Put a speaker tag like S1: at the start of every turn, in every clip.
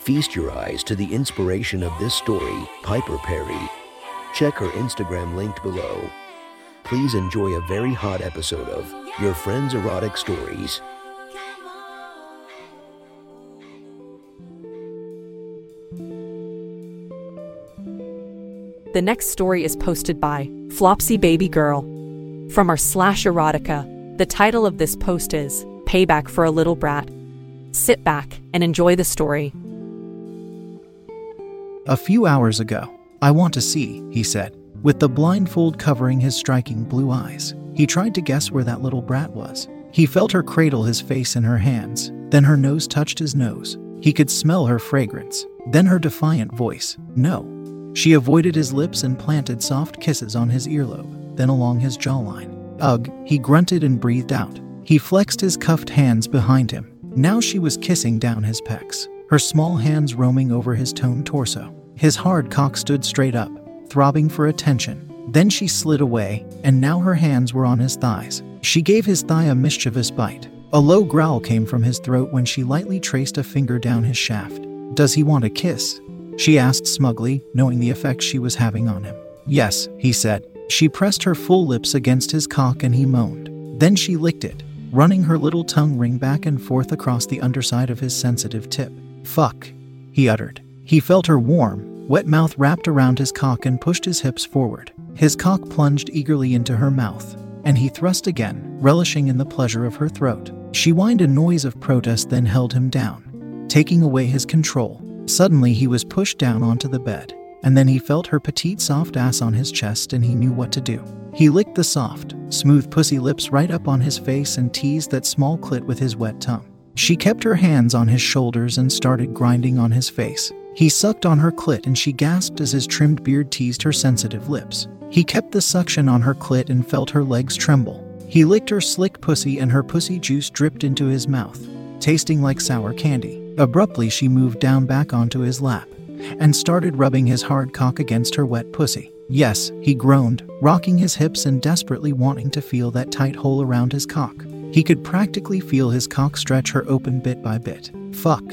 S1: Feast your eyes to the inspiration of this story, Piper Perry. Check her Instagram linked below. Please enjoy a very hot episode of Your Friend's Erotic Stories.
S2: The next story is posted by Flopsy Baby Girl. From our slash erotica, the title of this post is Payback for a Little Brat. Sit back and enjoy the story.
S3: A few hours ago, I want to see, he said, with the blindfold covering his striking blue eyes. He tried to guess where that little brat was. He felt her cradle his face in her hands, then her nose touched his nose. He could smell her fragrance, then her defiant voice, No. She avoided his lips and planted soft kisses on his earlobe, then along his jawline. Ugh, he grunted and breathed out. He flexed his cuffed hands behind him. Now she was kissing down his pecs, her small hands roaming over his toned torso. His hard cock stood straight up, throbbing for attention. Then she slid away, and now her hands were on his thighs. She gave his thigh a mischievous bite. A low growl came from his throat when she lightly traced a finger down his shaft. Does he want a kiss? She asked smugly, knowing the effect she was having on him. Yes, he said. She pressed her full lips against his cock and he moaned. Then she licked it, running her little tongue ring back and forth across the underside of his sensitive tip. Fuck, he uttered. He felt her warm, wet mouth wrapped around his cock and pushed his hips forward. His cock plunged eagerly into her mouth, and he thrust again, relishing in the pleasure of her throat. She whined a noise of protest, then held him down, taking away his control. Suddenly, he was pushed down onto the bed, and then he felt her petite, soft ass on his chest and he knew what to do. He licked the soft, smooth pussy lips right up on his face and teased that small clit with his wet tongue. She kept her hands on his shoulders and started grinding on his face. He sucked on her clit and she gasped as his trimmed beard teased her sensitive lips. He kept the suction on her clit and felt her legs tremble. He licked her slick pussy and her pussy juice dripped into his mouth, tasting like sour candy. Abruptly, she moved down back onto his lap and started rubbing his hard cock against her wet pussy. Yes, he groaned, rocking his hips and desperately wanting to feel that tight hole around his cock. He could practically feel his cock stretch her open bit by bit. Fuck.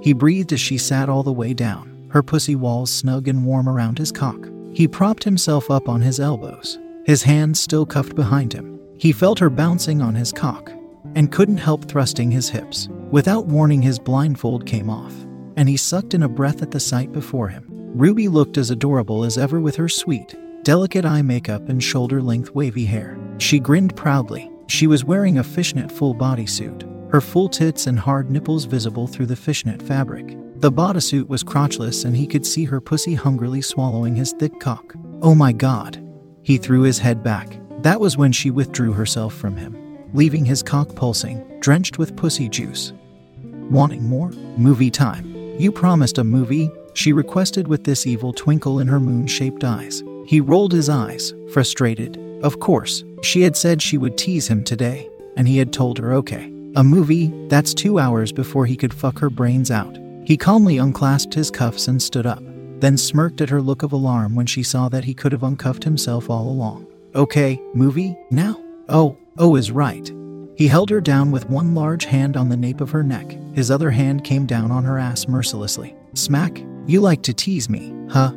S3: He breathed as she sat all the way down, her pussy walls snug and warm around his cock. He propped himself up on his elbows, his hands still cuffed behind him. He felt her bouncing on his cock and couldn't help thrusting his hips. Without warning, his blindfold came off, and he sucked in a breath at the sight before him. Ruby looked as adorable as ever with her sweet, delicate eye makeup and shoulder length wavy hair. She grinned proudly. She was wearing a fishnet full bodysuit, her full tits and hard nipples visible through the fishnet fabric. The bodysuit was crotchless and he could see her pussy hungrily swallowing his thick cock. Oh my god. He threw his head back. That was when she withdrew herself from him, leaving his cock pulsing, drenched with pussy juice. Wanting more? Movie time. You promised a movie, she requested with this evil twinkle in her moon shaped eyes. He rolled his eyes, frustrated. Of course, she had said she would tease him today, and he had told her okay. A movie, that's two hours before he could fuck her brains out. He calmly unclasped his cuffs and stood up, then smirked at her look of alarm when she saw that he could have uncuffed himself all along. Okay, movie, now? Oh, oh is right. He held her down with one large hand on the nape of her neck. His other hand came down on her ass mercilessly. Smack, you like to tease me, huh?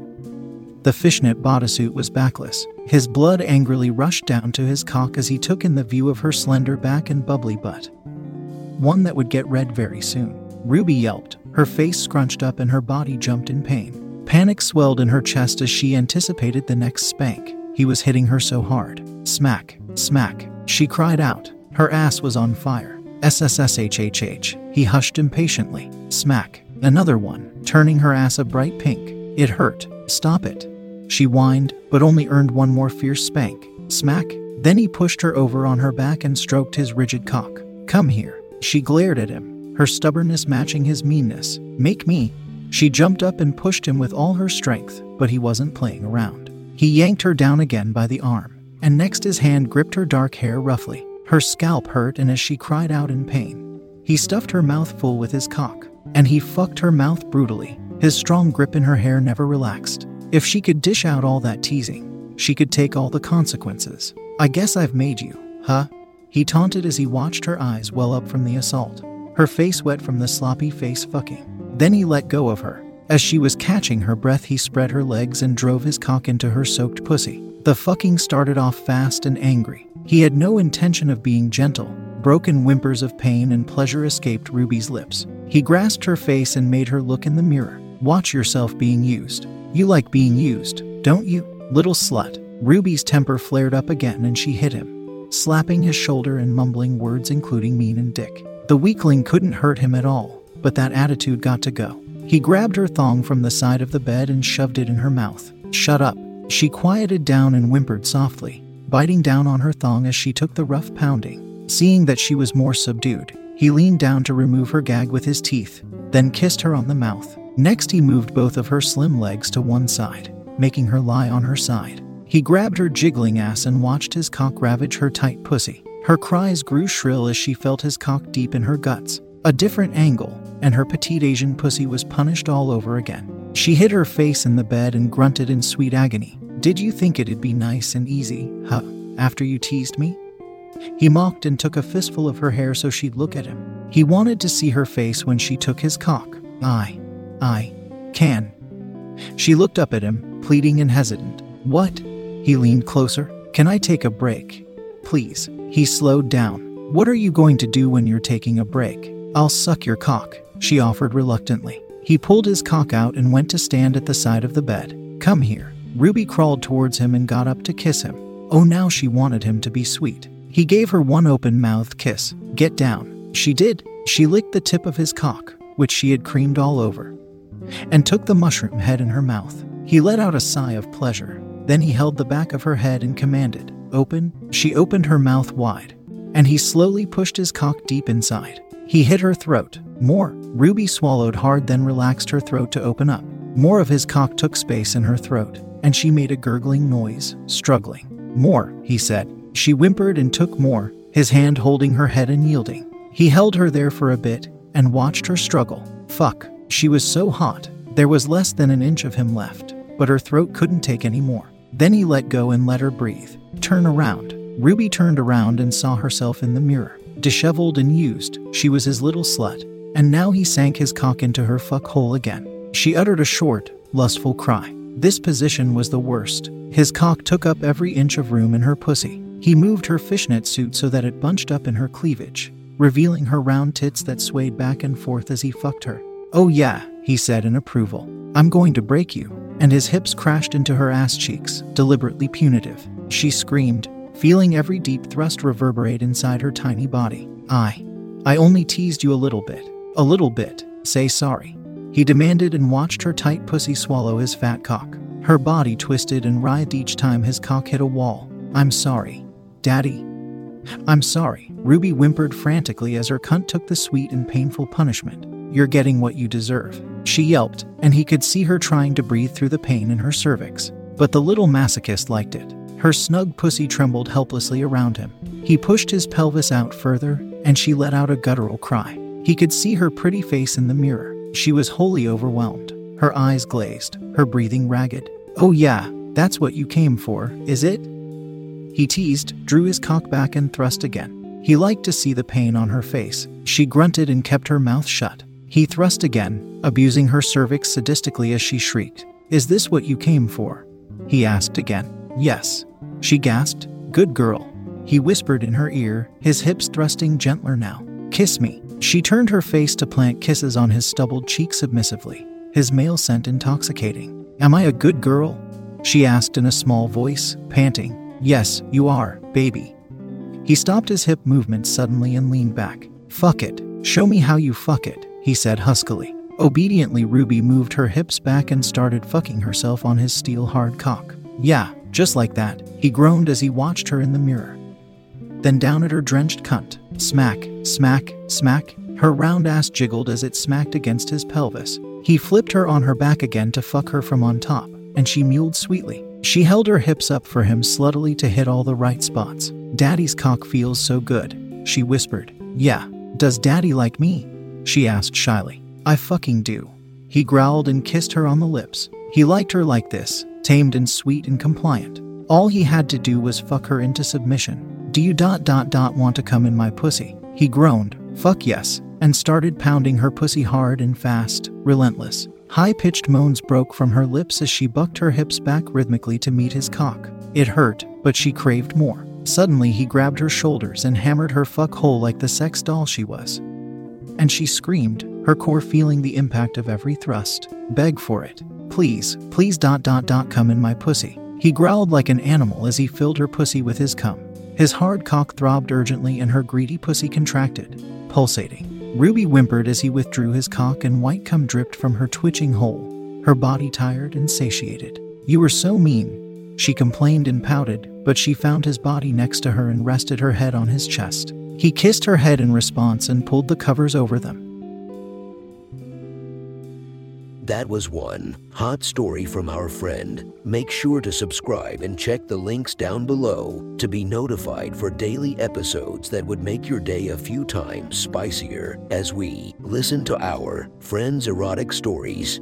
S3: The fishnet bodysuit was backless. His blood angrily rushed down to his cock as he took in the view of her slender back and bubbly butt. One that would get red very soon. Ruby yelped, her face scrunched up and her body jumped in pain. Panic swelled in her chest as she anticipated the next spank. He was hitting her so hard. Smack, smack. She cried out. Her ass was on fire. SSSHHH. He hushed impatiently. Smack. Another one, turning her ass a bright pink. It hurt. Stop it. She whined, but only earned one more fierce spank. Smack. Then he pushed her over on her back and stroked his rigid cock. Come here. She glared at him, her stubbornness matching his meanness. Make me. She jumped up and pushed him with all her strength, but he wasn't playing around. He yanked her down again by the arm, and next his hand gripped her dark hair roughly. Her scalp hurt, and as she cried out in pain, he stuffed her mouth full with his cock, and he fucked her mouth brutally. His strong grip in her hair never relaxed. If she could dish out all that teasing, she could take all the consequences. I guess I've made you, huh? He taunted as he watched her eyes well up from the assault, her face wet from the sloppy face fucking. Then he let go of her. As she was catching her breath, he spread her legs and drove his cock into her soaked pussy. The fucking started off fast and angry. He had no intention of being gentle. Broken whimpers of pain and pleasure escaped Ruby's lips. He grasped her face and made her look in the mirror. Watch yourself being used. You like being used, don't you? Little slut. Ruby's temper flared up again and she hit him slapping his shoulder and mumbling words including mean and dick. The weakling couldn't hurt him at all, but that attitude got to go. He grabbed her thong from the side of the bed and shoved it in her mouth. Shut up. She quieted down and whimpered softly, biting down on her thong as she took the rough pounding. Seeing that she was more subdued, he leaned down to remove her gag with his teeth, then kissed her on the mouth. Next, he moved both of her slim legs to one side, making her lie on her side. He grabbed her jiggling ass and watched his cock ravage her tight pussy. Her cries grew shrill as she felt his cock deep in her guts. A different angle, and her petite Asian pussy was punished all over again. She hid her face in the bed and grunted in sweet agony. Did you think it'd be nice and easy, huh, after you teased me? He mocked and took a fistful of her hair so she'd look at him. He wanted to see her face when she took his cock. I, I, can. She looked up at him, pleading and hesitant. What? He leaned closer. Can I take a break? Please. He slowed down. What are you going to do when you're taking a break? I'll suck your cock, she offered reluctantly. He pulled his cock out and went to stand at the side of the bed. Come here. Ruby crawled towards him and got up to kiss him. Oh, now she wanted him to be sweet. He gave her one open mouthed kiss. Get down. She did. She licked the tip of his cock, which she had creamed all over, and took the mushroom head in her mouth. He let out a sigh of pleasure then he held the back of her head and commanded, Open. She opened her mouth wide, and he slowly pushed his cock deep inside. He hit her throat. More. Ruby swallowed hard, then relaxed her throat to open up. More of his cock took space in her throat, and she made a gurgling noise, struggling. More, he said. She whimpered and took more, his hand holding her head and yielding. He held her there for a bit and watched her struggle. Fuck. She was so hot. There was less than an inch of him left, but her throat couldn't take any more. Then he let go and let her breathe. Turn around. Ruby turned around and saw herself in the mirror. Disheveled and used, she was his little slut. And now he sank his cock into her fuck hole again. She uttered a short, lustful cry. This position was the worst. His cock took up every inch of room in her pussy. He moved her fishnet suit so that it bunched up in her cleavage, revealing her round tits that swayed back and forth as he fucked her. Oh, yeah, he said in approval. I'm going to break you and his hips crashed into her ass cheeks, deliberately punitive. She screamed, feeling every deep thrust reverberate inside her tiny body. I. I only teased you a little bit. A little bit. Say sorry. He demanded and watched her tight pussy swallow his fat cock. Her body twisted and writhed each time his cock hit a wall. I'm sorry. Daddy. I'm sorry. Ruby whimpered frantically as her cunt took the sweet and painful punishment. You're getting what you deserve. She yelped, and he could see her trying to breathe through the pain in her cervix. But the little masochist liked it. Her snug pussy trembled helplessly around him. He pushed his pelvis out further, and she let out a guttural cry. He could see her pretty face in the mirror. She was wholly overwhelmed, her eyes glazed, her breathing ragged. Oh, yeah, that's what you came for, is it? He teased, drew his cock back, and thrust again. He liked to see the pain on her face. She grunted and kept her mouth shut. He thrust again, abusing her cervix sadistically as she shrieked. Is this what you came for? He asked again. Yes. She gasped. Good girl. He whispered in her ear, his hips thrusting gentler now. Kiss me. She turned her face to plant kisses on his stubbled cheek submissively, his male scent intoxicating. Am I a good girl? She asked in a small voice, panting. Yes, you are, baby. He stopped his hip movement suddenly and leaned back. Fuck it. Show me how you fuck it he said huskily. Obediently, Ruby moved her hips back and started fucking herself on his steel hard cock. Yeah, just like that, he groaned as he watched her in the mirror. Then down at her drenched cunt. Smack, smack, smack. Her round ass jiggled as it smacked against his pelvis. He flipped her on her back again to fuck her from on top, and she mewed sweetly. She held her hips up for him sluttily to hit all the right spots. Daddy's cock feels so good, she whispered. Yeah. Does daddy like me? She asked shyly. I fucking do. He growled and kissed her on the lips. He liked her like this, tamed and sweet and compliant. All he had to do was fuck her into submission. Do you dot dot dot want to come in my pussy? He groaned, fuck yes, and started pounding her pussy hard and fast, relentless. High pitched moans broke from her lips as she bucked her hips back rhythmically to meet his cock. It hurt, but she craved more. Suddenly, he grabbed her shoulders and hammered her fuck hole like the sex doll she was. And she screamed, her core feeling the impact of every thrust. Beg for it. Please, please dot dot dot come in my pussy. He growled like an animal as he filled her pussy with his cum. His hard cock throbbed urgently and her greedy pussy contracted, pulsating. Ruby whimpered as he withdrew his cock and white cum dripped from her twitching hole, her body tired and satiated. You were so mean, she complained and pouted, but she found his body next to her and rested her head on his chest. He kissed her head in response and pulled the covers over them.
S1: That was one hot story from our friend. Make sure to subscribe and check the links down below to be notified for daily episodes that would make your day a few times spicier as we listen to our friends' erotic stories